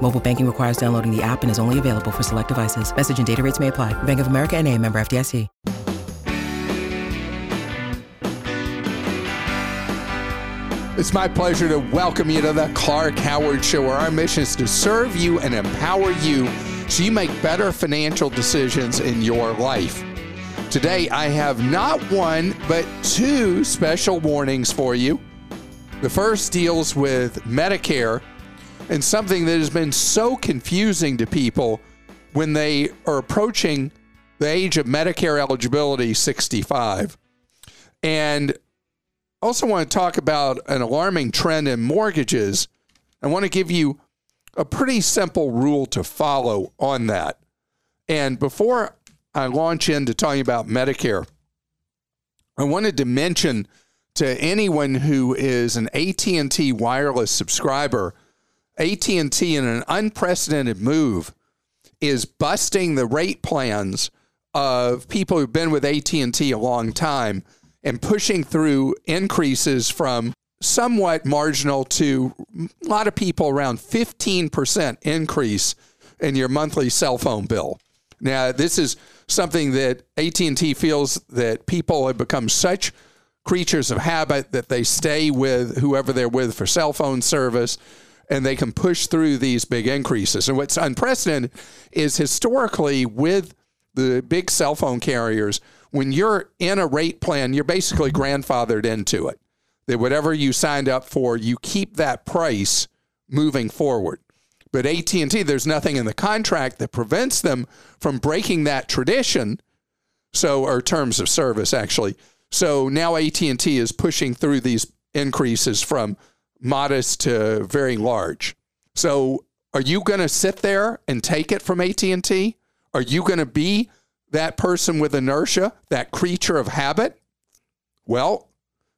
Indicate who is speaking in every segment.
Speaker 1: Mobile banking requires downloading the app and is only available for select devices. Message and data rates may apply. Bank of America and a member FDIC.
Speaker 2: It's my pleasure to welcome you to the Clark Howard Show, where our mission is to serve you and empower you so you make better financial decisions in your life. Today, I have not one, but two special warnings for you. The first deals with Medicare and something that has been so confusing to people when they are approaching the age of Medicare eligibility 65. And also want to talk about an alarming trend in mortgages. I want to give you a pretty simple rule to follow on that. And before I launch into talking about Medicare, I wanted to mention to anyone who is an AT&T wireless subscriber, AT&T in an unprecedented move is busting the rate plans of people who've been with AT&T a long time and pushing through increases from somewhat marginal to a lot of people around 15% increase in your monthly cell phone bill. Now, this is something that AT&T feels that people have become such creatures of habit that they stay with whoever they're with for cell phone service and they can push through these big increases. And what's unprecedented is historically with the big cell phone carriers, when you're in a rate plan, you're basically grandfathered into it. That whatever you signed up for, you keep that price moving forward. But AT&T, there's nothing in the contract that prevents them from breaking that tradition. So, or terms of service actually. So now AT&T is pushing through these increases from modest to very large. So, are you going to sit there and take it from AT&T? Are you going to be that person with inertia, that creature of habit? Well,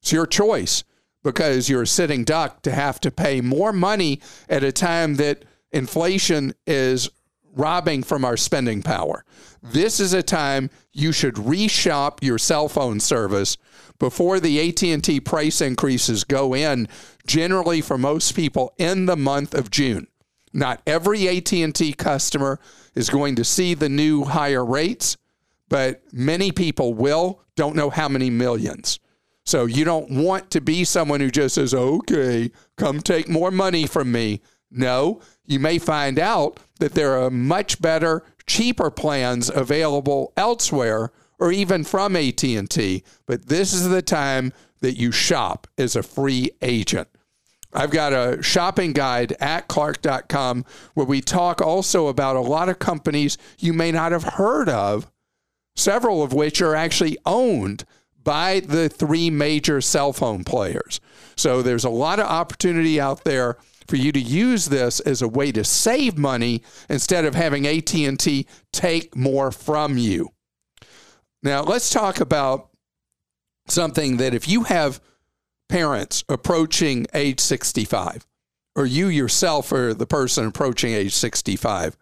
Speaker 2: it's your choice because you're a sitting duck to have to pay more money at a time that inflation is robbing from our spending power. This is a time you should reshop your cell phone service before the AT&T price increases go in generally for most people in the month of June. Not every AT&T customer is going to see the new higher rates, but many people will, don't know how many millions. So you don't want to be someone who just says, "Okay, come take more money from me." No, you may find out that there are much better, cheaper plans available elsewhere or even from AT&T, but this is the time that you shop as a free agent. I've got a shopping guide at clark.com where we talk also about a lot of companies you may not have heard of, several of which are actually owned by the three major cell phone players. So there's a lot of opportunity out there for you to use this as a way to save money instead of having AT&T take more from you. Now, let's talk about something that if you have parents approaching age 65 or you yourself are the person approaching age 65,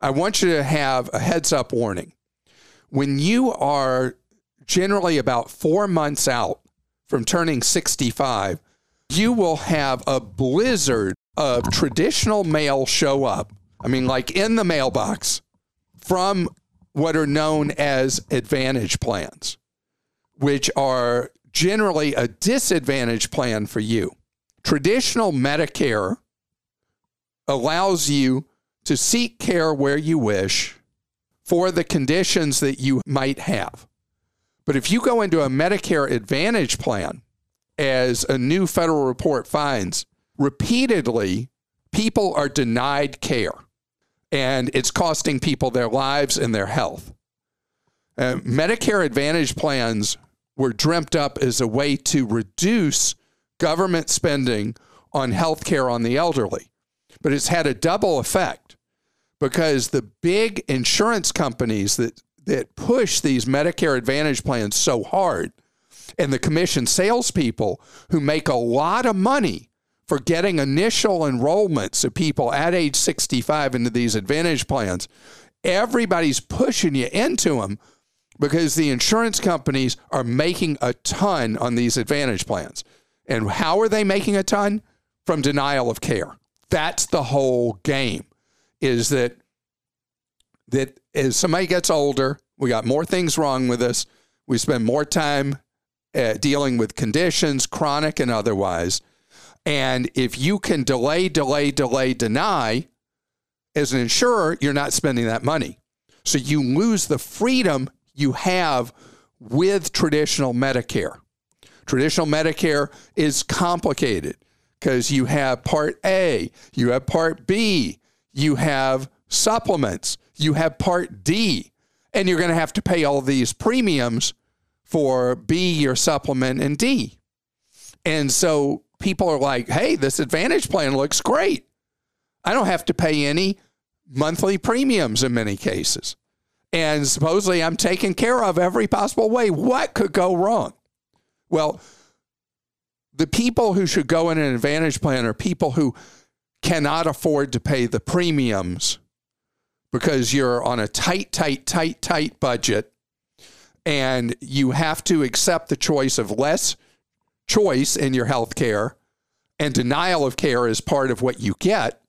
Speaker 2: I want you to have a heads up warning. When you are generally about 4 months out from turning 65, you will have a blizzard of traditional mail show up. I mean, like in the mailbox from what are known as advantage plans, which are generally a disadvantage plan for you. Traditional Medicare allows you to seek care where you wish for the conditions that you might have. But if you go into a Medicare Advantage plan, as a new federal report finds, repeatedly people are denied care and it's costing people their lives and their health. Uh, Medicare Advantage plans were dreamt up as a way to reduce government spending on health care on the elderly. But it's had a double effect because the big insurance companies that, that push these Medicare Advantage plans so hard and the commission salespeople who make a lot of money for getting initial enrollments of people at age 65 into these Advantage plans, everybody's pushing you into them because the insurance companies are making a ton on these Advantage plans. And how are they making a ton? From denial of care. That's the whole game. Is that that as somebody gets older, we got more things wrong with us. We spend more time uh, dealing with conditions, chronic and otherwise. And if you can delay, delay, delay, deny, as an insurer, you're not spending that money. So you lose the freedom you have with traditional Medicare. Traditional Medicare is complicated because you have Part A, you have Part B, you have supplements, you have Part D, and you're going to have to pay all these premiums for B, your supplement, and D. And so people are like, hey, this Advantage plan looks great. I don't have to pay any monthly premiums in many cases. And supposedly I'm taken care of every possible way. What could go wrong? Well, the people who should go in an Advantage plan are people who cannot afford to pay the premiums because you're on a tight, tight, tight, tight budget and you have to accept the choice of less choice in your health care and denial of care is part of what you get.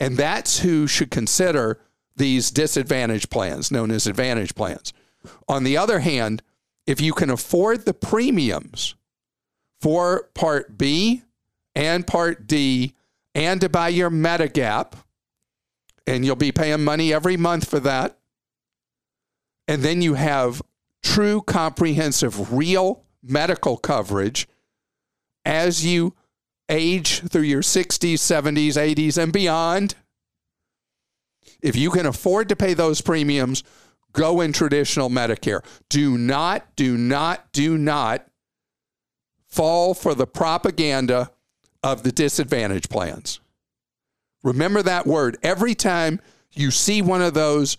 Speaker 2: And that's who should consider these disadvantage plans, known as advantage plans. On the other hand, if you can afford the premiums for Part B and Part D and to buy your Medigap, and you'll be paying money every month for that. And then you have true, comprehensive, real medical coverage as you age through your 60s, 70s, 80s, and beyond. If you can afford to pay those premiums, go in traditional Medicare. Do not, do not, do not fall for the propaganda of the disadvantage plans. Remember that word every time you see one of those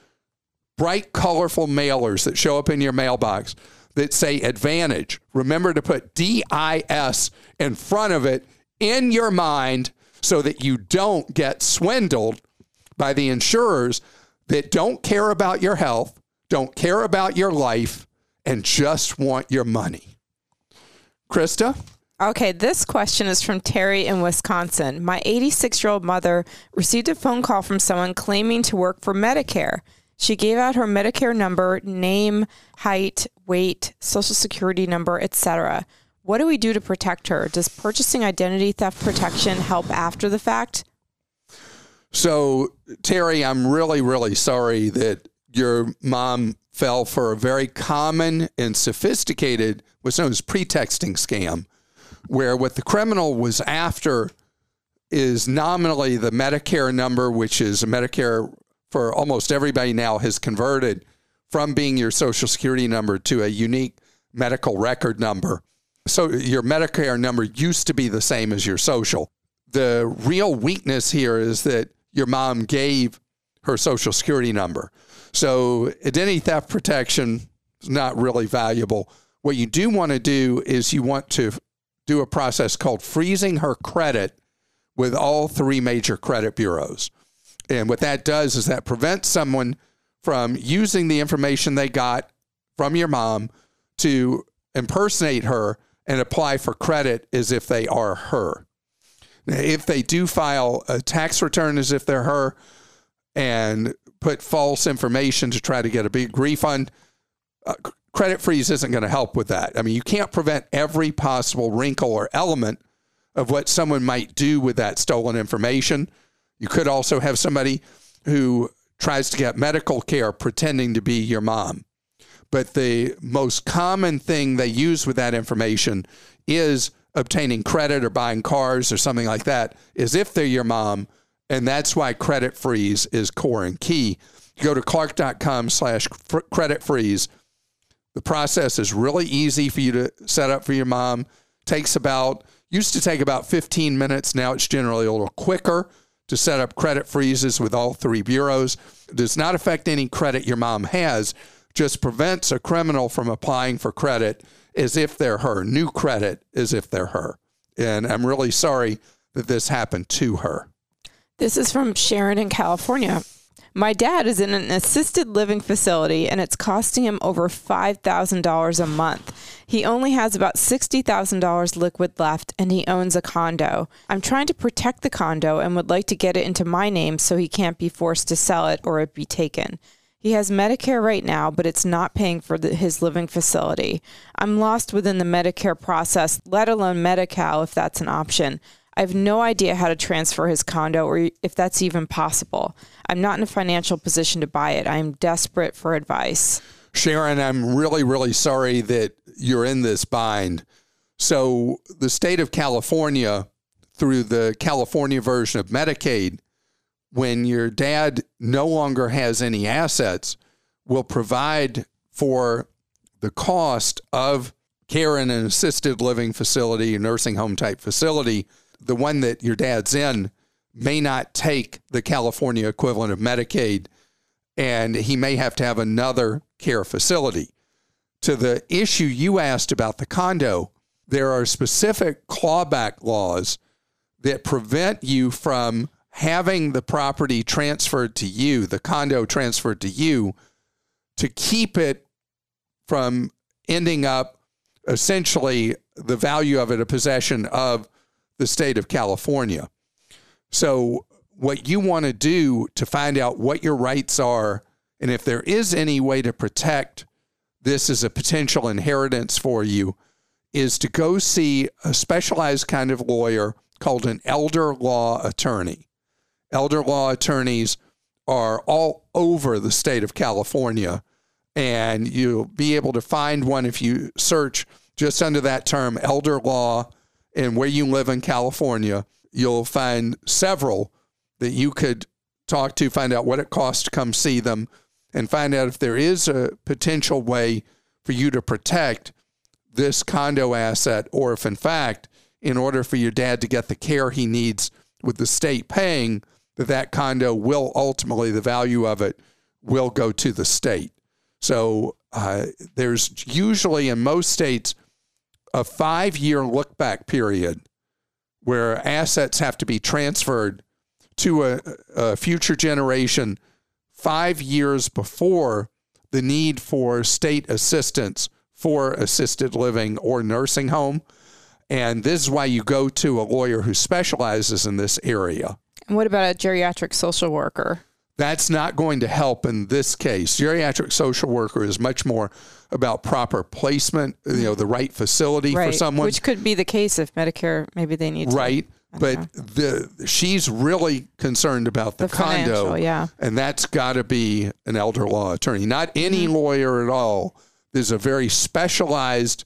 Speaker 2: bright, colorful mailers that show up in your mailbox that say advantage. Remember to put DIS in front of it in your mind so that you don't get swindled by the insurers that don't care about your health, don't care about your life, and just want your money. Christa?
Speaker 3: Okay, this question is from Terry in Wisconsin. My 86 year old mother received a phone call from someone claiming to work for Medicare. She gave out her Medicare number, name, height, weight, social security number, etc. What do we do to protect her? Does purchasing identity theft protection help after the fact?
Speaker 2: So, Terry, I'm really, really sorry that your mom fell for a very common and sophisticated, what's known as pretexting scam, where what the criminal was after is nominally the Medicare number, which is a Medicare for almost everybody now has converted from being your social security number to a unique medical record number. So your Medicare number used to be the same as your social. The real weakness here is that your mom gave her social security number. So identity theft protection is not really valuable. What you do want to do is you want to do a process called freezing her credit with all three major credit bureaus. And what that does is that prevents someone from using the information they got from your mom to impersonate her and apply for credit as if they are her. If they do file a tax return as if they're her and put false information to try to get a big refund, uh, credit freeze isn't going to help with that. I mean, you can't prevent every possible wrinkle or element of what someone might do with that stolen information. You could also have somebody who tries to get medical care pretending to be your mom. But the most common thing they use with that information is obtaining credit or buying cars or something like that, is if they're your mom. And that's why credit freeze is core and key. Go to clark.com slash credit freeze. The process is really easy for you to set up for your mom. Takes about, used to take about 15 minutes. Now it's generally a little quicker to set up credit freezes with all three bureaus. It does not affect any credit your mom has, just prevents a criminal from applying for credit as if they're her, new credit as if they're her. And I'm really sorry that this happened to her.
Speaker 3: This is from Sharon in California. My dad is in an assisted living facility and it's costing him over $5,000 a month. He only has about $60,000 liquid left and he owns a condo. I'm trying to protect the condo and would like to get it into my name so he can't be forced to sell it or it be taken. He has Medicare right now, but it's not paying for the, his living facility. I'm lost within the Medicare process, let alone Medi Cal if that's an option. I have no idea how to transfer his condo or if that's even possible. I'm not in a financial position to buy it. I am desperate for advice.
Speaker 2: Sharon, I'm really, really sorry that you're in this bind. So, the state of California, through the California version of Medicaid, when your dad no longer has any assets, will provide for the cost of care in an assisted living facility, a nursing home type facility the one that your dad's in may not take the California equivalent of Medicaid, and he may have to have another care facility. To the issue you asked about the condo, there are specific clawback laws that prevent you from having the property transferred to you, the condo transferred to you, to keep it from ending up essentially the value of it a possession of the state of California. So, what you want to do to find out what your rights are and if there is any way to protect this as a potential inheritance for you is to go see a specialized kind of lawyer called an elder law attorney. Elder law attorneys are all over the state of California, and you'll be able to find one if you search just under that term, elder law and where you live in California, you'll find several that you could talk to, find out what it costs to come see them, and find out if there is a potential way for you to protect this condo asset, or if in fact, in order for your dad to get the care he needs with the state paying, that that condo will ultimately, the value of it will go to the state. So uh, there's usually in most states a five year look back period where assets have to be transferred to a, a, future generation five years before the need for state assistance for assisted living or nursing home. And this is why you go to a lawyer who specializes in this area.
Speaker 3: And what about a geriatric social worker?
Speaker 2: That's not going to help in this case. Geriatric social worker is much more about proper placement, you know, the right facility
Speaker 3: right.
Speaker 2: for someone.
Speaker 3: Which could be the case if Medicare, maybe they need
Speaker 2: Right. But the she's really concerned about the,
Speaker 3: The
Speaker 2: condo.
Speaker 3: yeah.
Speaker 2: And that's got to be an elder law attorney, not any
Speaker 3: Mm-hmm.
Speaker 2: lawyer at all. There's a very specialized,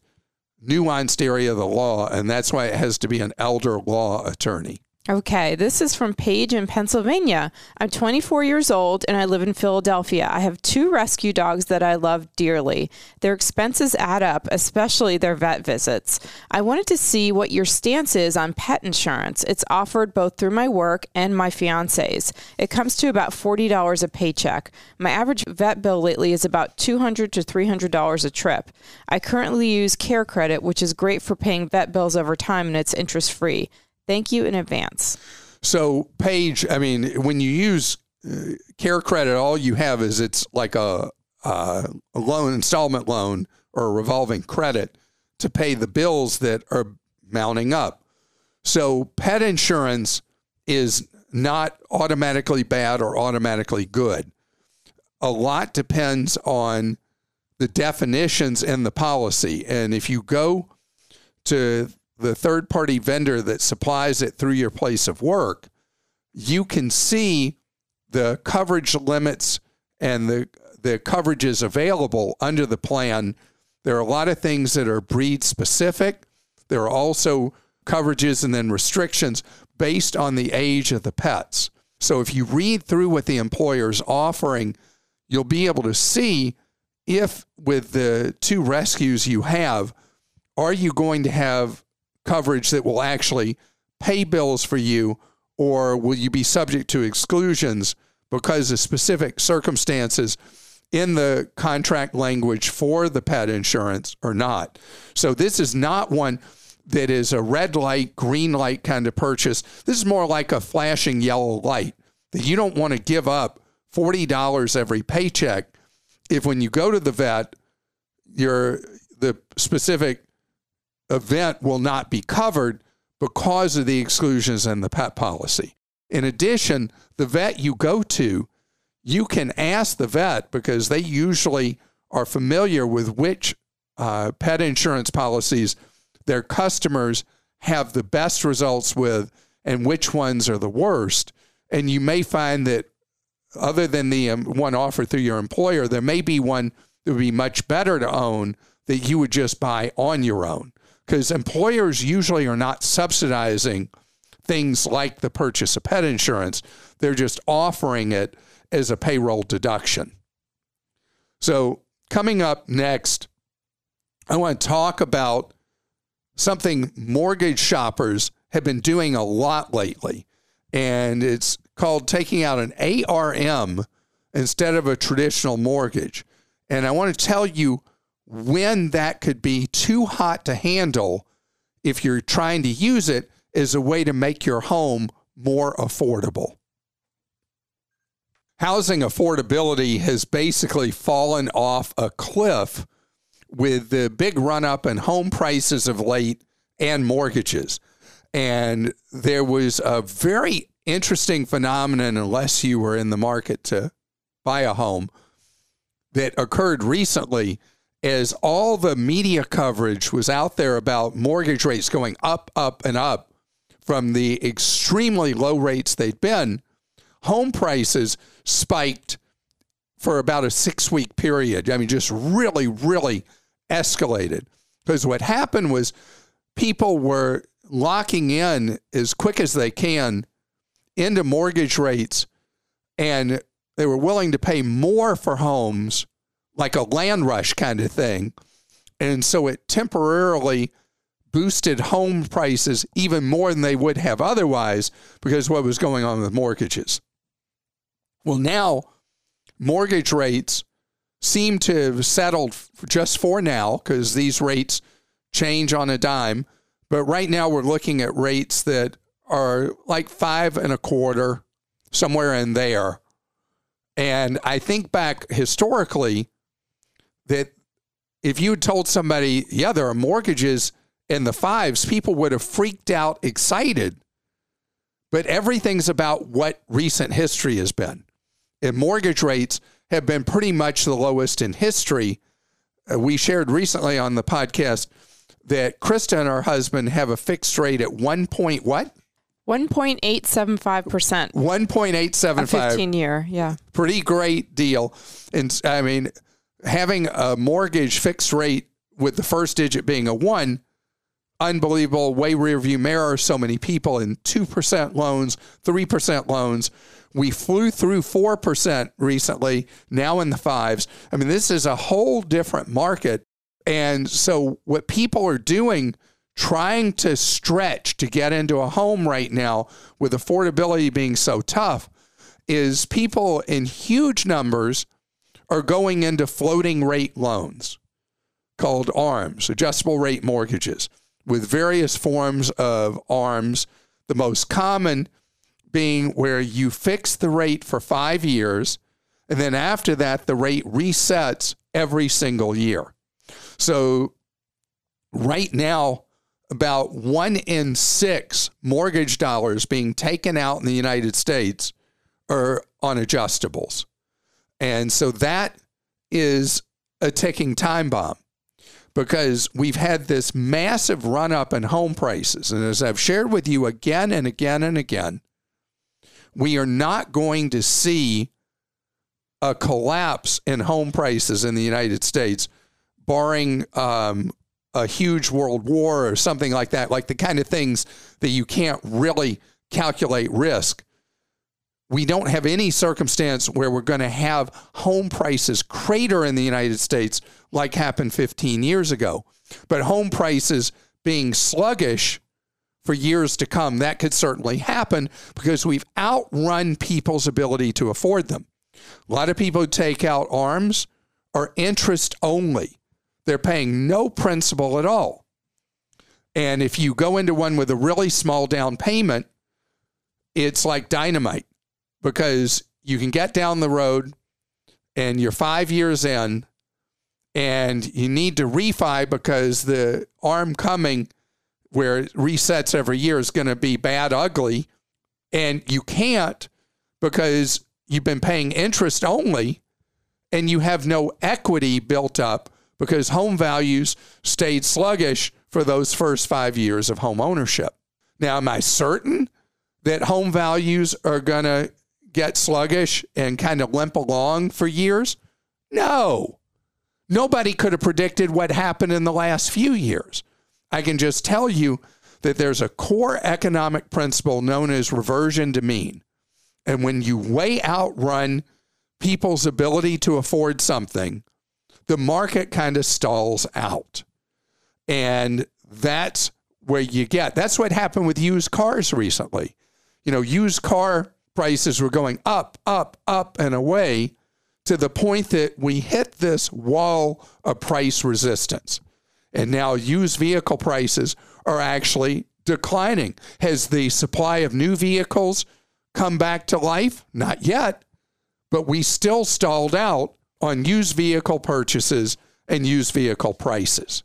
Speaker 2: nuanced area of the law, and that's why it has to be an elder law attorney.
Speaker 3: Okay, this is from Paige in Pennsylvania. I'm 24 years old and I live in Philadelphia. I have two rescue dogs that I love dearly. Their expenses add up, especially their vet visits. I wanted to see what your stance is on pet insurance. It's offered both through my work and my fiance's. It comes to about $40 a paycheck. My average vet bill lately is about $200 to $300 a trip. I currently use Care Credit, which is great for paying vet bills over time and it's interest free. Thank you in advance.
Speaker 2: So, Paige, I mean, when you use uh, Care Credit, all you have is it's like a, uh, a loan, installment loan, or a revolving credit to pay the bills that are mounting up. So, pet insurance is not automatically bad or automatically good. A lot depends on the definitions in the policy. And if you go to the third party vendor that supplies it through your place of work, you can see the coverage limits and the the coverages available under the plan. There are a lot of things that are breed specific. There are also coverages and then restrictions based on the age of the pets. So if you read through what the employer is offering, you'll be able to see if with the two rescues you have, are you going to have coverage that will actually pay bills for you, or will you be subject to exclusions because of specific circumstances in the contract language for the pet insurance or not. So this is not one that is a red light, green light kind of purchase. This is more like a flashing yellow light that you don't want to give up $40 every paycheck if when you go to the vet, your the specific event will not be covered because of the exclusions in the pet policy. In addition, the vet you go to, you can ask the vet because they usually are familiar with which uh, pet insurance policies their customers have the best results with and which ones are the worst. And you may find that other than the um, one offered through your employer, there may be one that would be much better to own that you would just buy on your own. Because employers usually are not subsidizing things like the purchase of pet insurance, they're just offering it as a payroll deduction. So, coming up next, I want to talk about something mortgage shoppers have been doing a lot lately. And it's called taking out an ARM instead of a traditional mortgage. And I want to tell you when that could be too hot to handle if you're trying to use it as a way to make your home more affordable. Housing affordability has basically fallen off a cliff with the big run up in home prices of late and mortgages. And there was a very interesting phenomenon, unless you were in the market to buy a home, that occurred recently as all the media coverage was out there about mortgage rates going up, up, and up from the extremely low rates they'd been. Home prices spiked for about a six week period. I mean, just really, really escalated. Because what happened was people were locking in as quick as they can into mortgage rates and they were willing to pay more for homes like a land rush kind of thing. And so it temporarily boosted home prices even more than they would have otherwise because what was going on with mortgages. Well, now mortgage rates seem to have settled just for now because these rates change on a dime. But right now we're looking at rates that are like five and a quarter, somewhere in there. And I think back historically that if you had told somebody, yeah, there are mortgages in the fives, people would have freaked out, excited. But everything's about what recent history has been. And mortgage rates have been pretty much the lowest in history. Uh, we shared recently on the podcast that Christa and her husband have a fixed rate at one point what?
Speaker 3: 1.875%.
Speaker 2: 1.875. A
Speaker 3: 15 year, yeah.
Speaker 2: Pretty great deal. And I mean, having a mortgage fixed rate with the first digit being a one, unbelievable, way rear view mirror. So many people in 2% loans, 3% loans. We flew through 4% recently, now in the fives. I mean, this is a whole different market. And so, what people are doing, trying to stretch to get into a home right now with affordability being so tough, is people in huge numbers are going into floating rate loans called ARMs, adjustable rate mortgages, with various forms of ARMs. The most common being where you fix the rate for five years, and then after that, the rate resets every single year. So, right now, about one in six mortgage dollars being taken out in the United States are on adjustables. And so that is a ticking time bomb because we've had this massive run up in home prices. And as I've shared with you again and again and again, we are not going to see a collapse in home prices in the United States, barring um, a huge world war or something like that, like the kind of things that you can't really calculate risk. We don't have any circumstance where we're going to have home prices crater in the United States like happened 15 years ago. But home prices being sluggish for years to come. That could certainly happen because we've outrun people's ability to afford them. A lot of people who take out arms are interest only. They're paying no principal at all. And if you go into one with a really small down payment, it's like dynamite because you can get down the road and you're five years in and you need to refi because the arm coming where it resets every year is going to be bad ugly and you can't because you've been paying interest only and you have no equity built up because home values stayed sluggish for those first five years of home ownership. Now, am I certain that home values are going to get sluggish and kind of limp along for years? No. Nobody could have predicted what happened in the last few years. I can just tell you that there's a core economic principle known as reversion to mean. And when you way outrun people's ability to afford something, the market kind of stalls out. And that's where you get. That's what happened with used cars recently. You know, used car prices were going up, up, up, and away to the point that we hit this wall of price resistance. And now used vehicle prices are actually declining. Has the supply of new vehicles come back to life? Not yet, but we still stalled out on used vehicle purchases and used vehicle prices.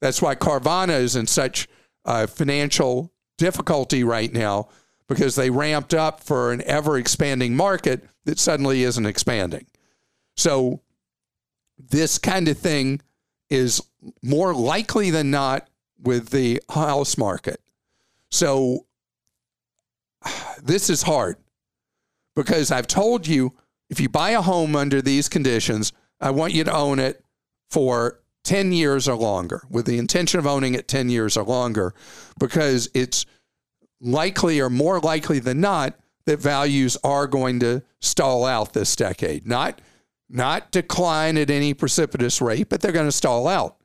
Speaker 2: That's why Carvana is in such uh, financial difficulty right now because they ramped up for an ever expanding market that suddenly isn't expanding. So, this kind of thing is more likely than not with the house market. So, this is hard because I've told you if you buy a home under these conditions, I want you to own it for 10 years or longer with the intention of owning it 10 years or longer because it's likely or more likely than not that values are going to stall out this decade. Not not decline at any precipitous rate, but they're going to stall out.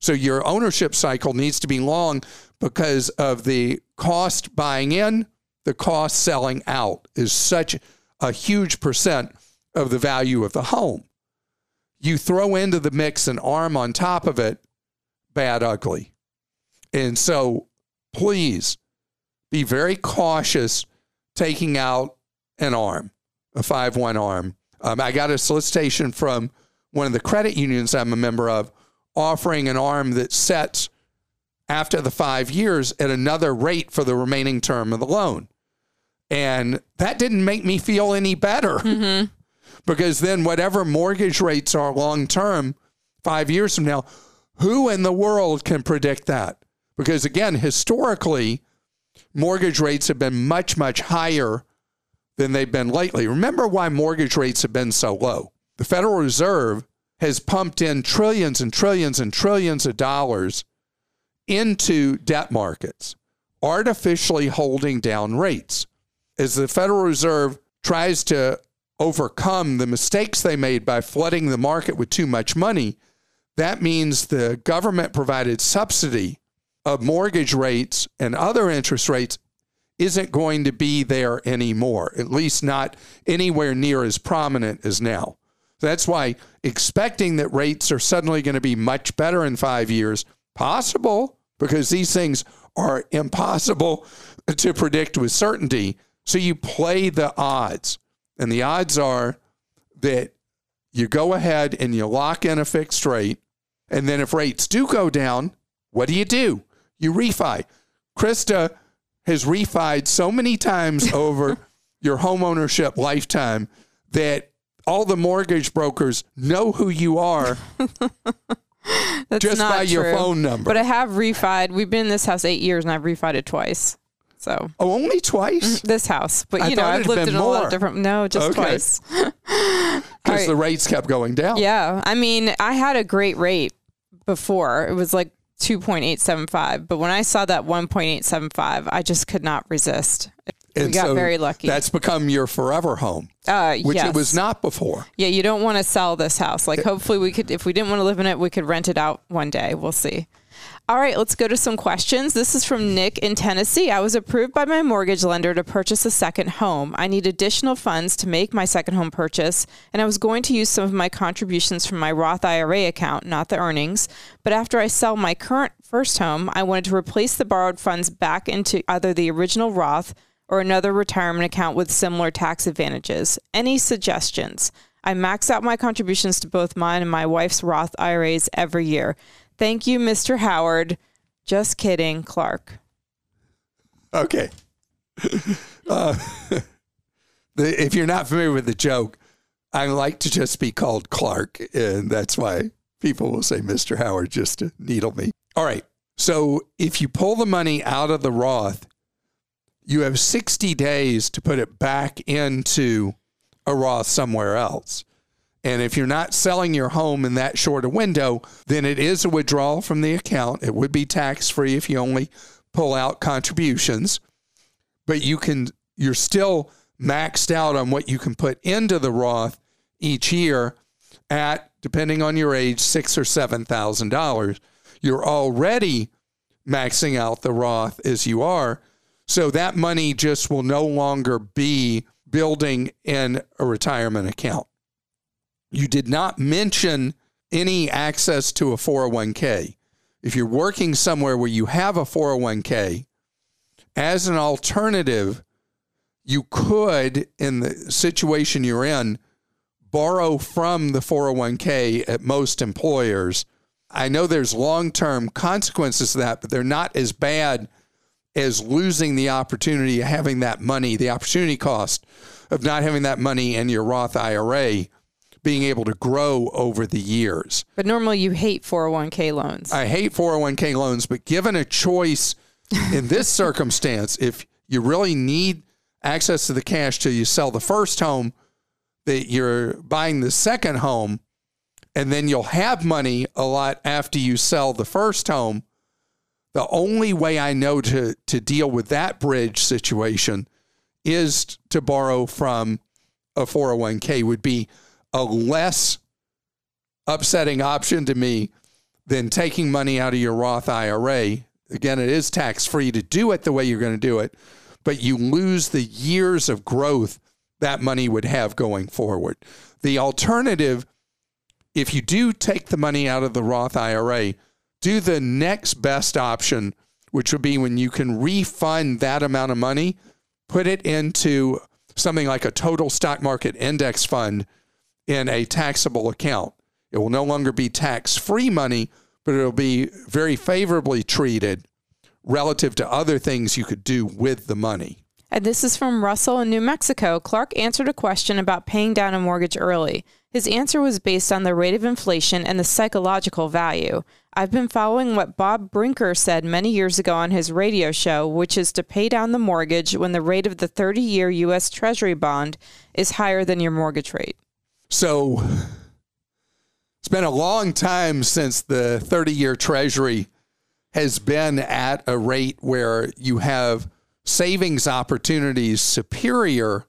Speaker 2: So your ownership cycle needs to be long because of the cost buying in, the cost selling out is such a huge percent of the value of the home. You throw into the mix an arm on top of it, bad ugly. And so please be very cautious taking out an arm, a 5 1 arm. Um, I got a solicitation from one of the credit unions I'm a member of offering an arm that sets after the five years at another rate for the remaining term of the loan. And that didn't make me feel any better mm-hmm. because then, whatever mortgage rates are long term, five years from now, who in the world can predict that? Because again, historically, mortgage rates have been much, much higher than they've been lately. Remember why mortgage rates have been so low. The Federal Reserve has pumped in trillions and trillions and trillions of dollars into debt markets, artificially holding down rates. As the Federal Reserve tries to overcome the mistakes they made by flooding the market with too much money, that means the government provided subsidy of mortgage rates and other interest rates isn't going to be there anymore, at least not anywhere near as prominent as now. That's why expecting that rates are suddenly going to be much better in five years, possible, because these things are impossible to predict with certainty. So you play the odds. And the odds are that you go ahead and you lock in a fixed rate. And then if rates do go down, what do you do? You refi. Christa has refied so many times over your homeownership lifetime that all the mortgage brokers know who you are just by true. your phone number.
Speaker 3: But I have refied. We've been in this house eight years, and I've refied it twice. So
Speaker 2: oh, only twice
Speaker 3: mm, this house, but you I know I've lived in more. a lot of different. No, just okay. twice.
Speaker 2: Because right. the rates kept going down.
Speaker 3: Yeah, I mean, I had a great rate before. It was like 2.875. But when I saw that 1.875, I just could not resist. And we got so very lucky.
Speaker 2: That's become your forever home, uh, which yes. it was not before.
Speaker 3: Yeah, you don't want to sell this house. Like, hopefully, we could, if we didn't want to live in it, we could rent it out one day. We'll see. All right, let's go to some questions. This is from Nick in Tennessee. I was approved by my mortgage lender to purchase a second home. I need additional funds to make my second home purchase, and I was going to use some of my contributions from my Roth IRA account, not the earnings. But after I sell my current first home, I wanted to replace the borrowed funds back into either the original Roth or another retirement account with similar tax advantages. Any suggestions? I max out my contributions to both mine and my wife's Roth IRAs every year. Thank you, Mr. Howard. Just kidding, Clark.
Speaker 2: Okay. Uh, the, if you're not familiar with the joke, I like to just be called Clark, and that's why people will say Mr. Howard just to needle me. All right. So if you pull the money out of the Roth, you have 60 days to put it back into a Roth somewhere else. And if you're not selling your home in that short a window, then it is a withdrawal from the account. It would be tax free if you only pull out contributions, but you can you're still maxed out on what you can put into the Roth each year at depending on your age six or seven thousand dollars. You're already maxing out the Roth as you are, so that money just will no longer be building in a retirement account. You did not mention any access to a 401k. If you're working somewhere where you have a 401k, as an alternative, you could, in the situation you're in, borrow from the 401k at most employers. I know there's long term consequences to that, but they're not as bad as losing the opportunity of having that money, the opportunity cost of not having that money in your Roth IRA being able to grow over the years.
Speaker 3: But normally you hate 401k loans.
Speaker 2: I hate 401k loans, but given a choice in this circumstance, if you really need access to the cash till you sell the first home, that you're buying the second home, and then you'll have money a lot after you sell the first home. The only way I know to, to deal with that bridge situation is to borrow from a 401k would be a less upsetting option to me than taking money out of your Roth IRA. Again, it is tax free to do it the way you're going to do it, but you lose the years of growth that money would have going forward. The alternative, if you do take the money out of the Roth IRA, do the next best option, which would be when you can refund that amount of money, put it into something like a total stock market index fund in a taxable account. It will no longer be tax free money, but it'll be very favorably treated relative to other things you could do with the money.
Speaker 3: And this is from Russell in New Mexico. Clark answered a question about paying down a mortgage early. His answer was based on the rate of inflation and the psychological value. I've been following what Bob Brinker said many years ago on his radio show, which is to pay down the mortgage when the rate of the 30 year U.S. Treasury bond is higher than your mortgage rate.
Speaker 2: So it's been a long time since the 30 year treasury has been at a rate where you have savings opportunities superior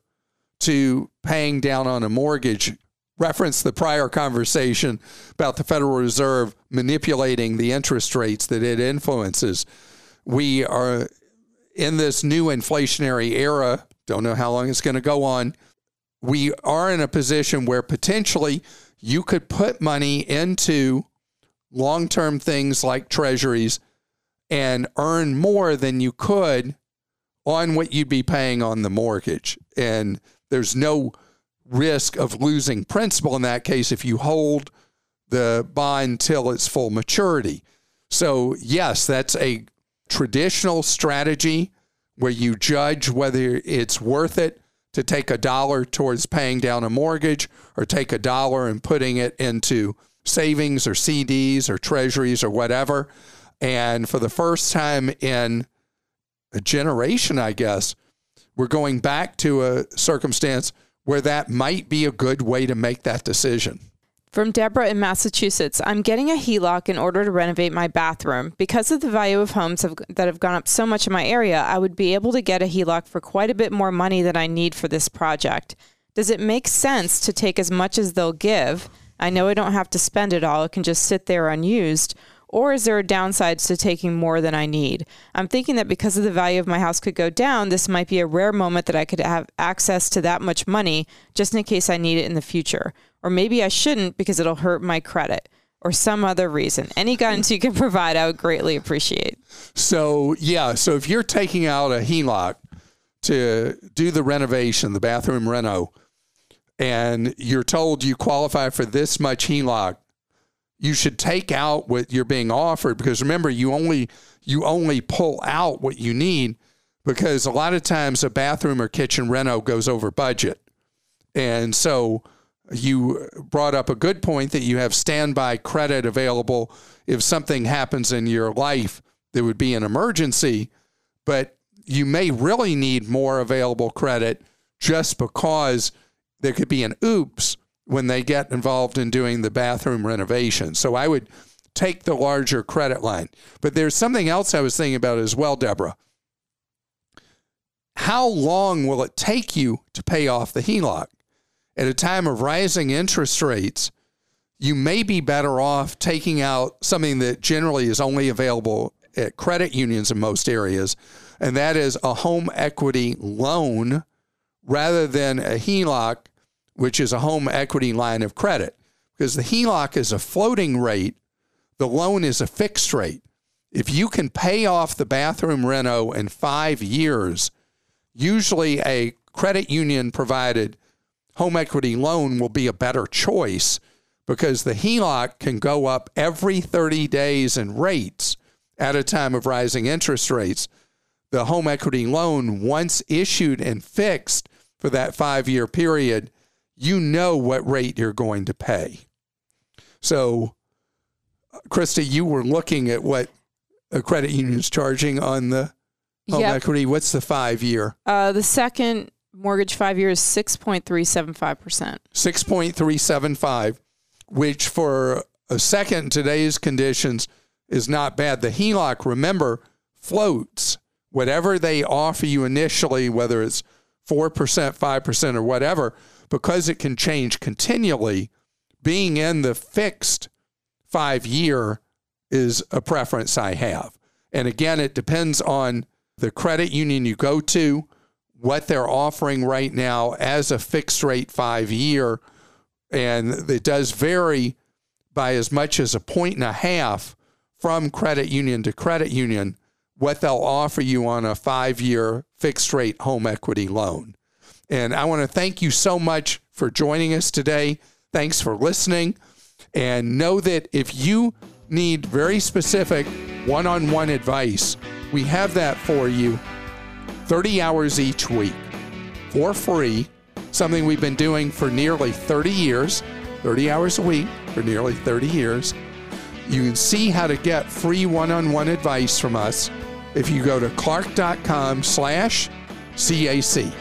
Speaker 2: to paying down on a mortgage. Reference the prior conversation about the Federal Reserve manipulating the interest rates that it influences. We are in this new inflationary era. Don't know how long it's going to go on we are in a position where potentially you could put money into long term things like treasuries and earn more than you could on what you'd be paying on the mortgage. And there's no risk of losing principal in that case if you hold the bond till its full maturity. So, yes, that's a traditional strategy where you judge whether it's worth it to take a dollar towards paying down a mortgage or take a dollar and putting it into savings or CDs or treasuries or whatever. And for the first time in a generation, I guess, we're going back to a circumstance where that might be a good way to make that decision.
Speaker 3: From Deborah in Massachusetts, I'm getting a HELOC in order to renovate my bathroom. Because of the value of homes have, that have gone up so much in my area, I would be able to get a HELOC for quite a bit more money than I need for this project. Does it make sense to take as much as they'll give? I know I don't have to spend it all, it can just sit there unused. Or is there a downside to taking more than I need? I'm thinking that because of the value of my house could go down, this might be a rare moment that I could have access to that much money just in case I need it in the future. Or maybe I shouldn't because it'll hurt my credit or some other reason. Any guidance you can provide, I would greatly appreciate.
Speaker 2: So, yeah, so if you're taking out a HELOC to do the renovation, the bathroom reno, and you're told you qualify for this much HELOC, you should take out what you're being offered because remember you only you only pull out what you need because a lot of times a bathroom or kitchen reno goes over budget. And so you brought up a good point that you have standby credit available if something happens in your life that would be an emergency, but you may really need more available credit just because there could be an oops when they get involved in doing the bathroom renovation. So I would take the larger credit line. But there's something else I was thinking about as well, Deborah. How long will it take you to pay off the HELOC? At a time of rising interest rates, you may be better off taking out something that generally is only available at credit unions in most areas, and that is a home equity loan rather than a HELOC which is a home equity line of credit. Because the HELOC is a floating rate, the loan is a fixed rate. If you can pay off the bathroom reno in five years, usually a credit union provided home equity loan will be a better choice because the HELOC can go up every 30 days in rates at a time of rising interest rates. The home equity loan, once issued and fixed for that five year period, you know what rate you're going to pay. So, Christa, you were looking at what a credit union is charging on the home yep. equity. What's the five year?
Speaker 3: Uh, the second mortgage five years, 6.375%.
Speaker 2: 6.375, which for a second today's conditions is not bad. The HELOC, remember, floats. Whatever they offer you initially, whether it's 4%, 5%, or whatever, because it can change continually, being in the fixed five year is a preference I have. And again, it depends on the credit union you go to, what they're offering right now as a fixed rate five year. And it does vary by as much as a point and a half from credit union to credit union what they'll offer you on a five year fixed rate home equity loan. And I want to thank you so much for joining us today. Thanks for listening. And know that if you need very specific one on one advice, we have that for you 30 hours each week for free. Something we've been doing for nearly 30 years, 30 hours a week for nearly 30 years. You can see how to get free one on one advice from us if you go to clark.com slash CAC.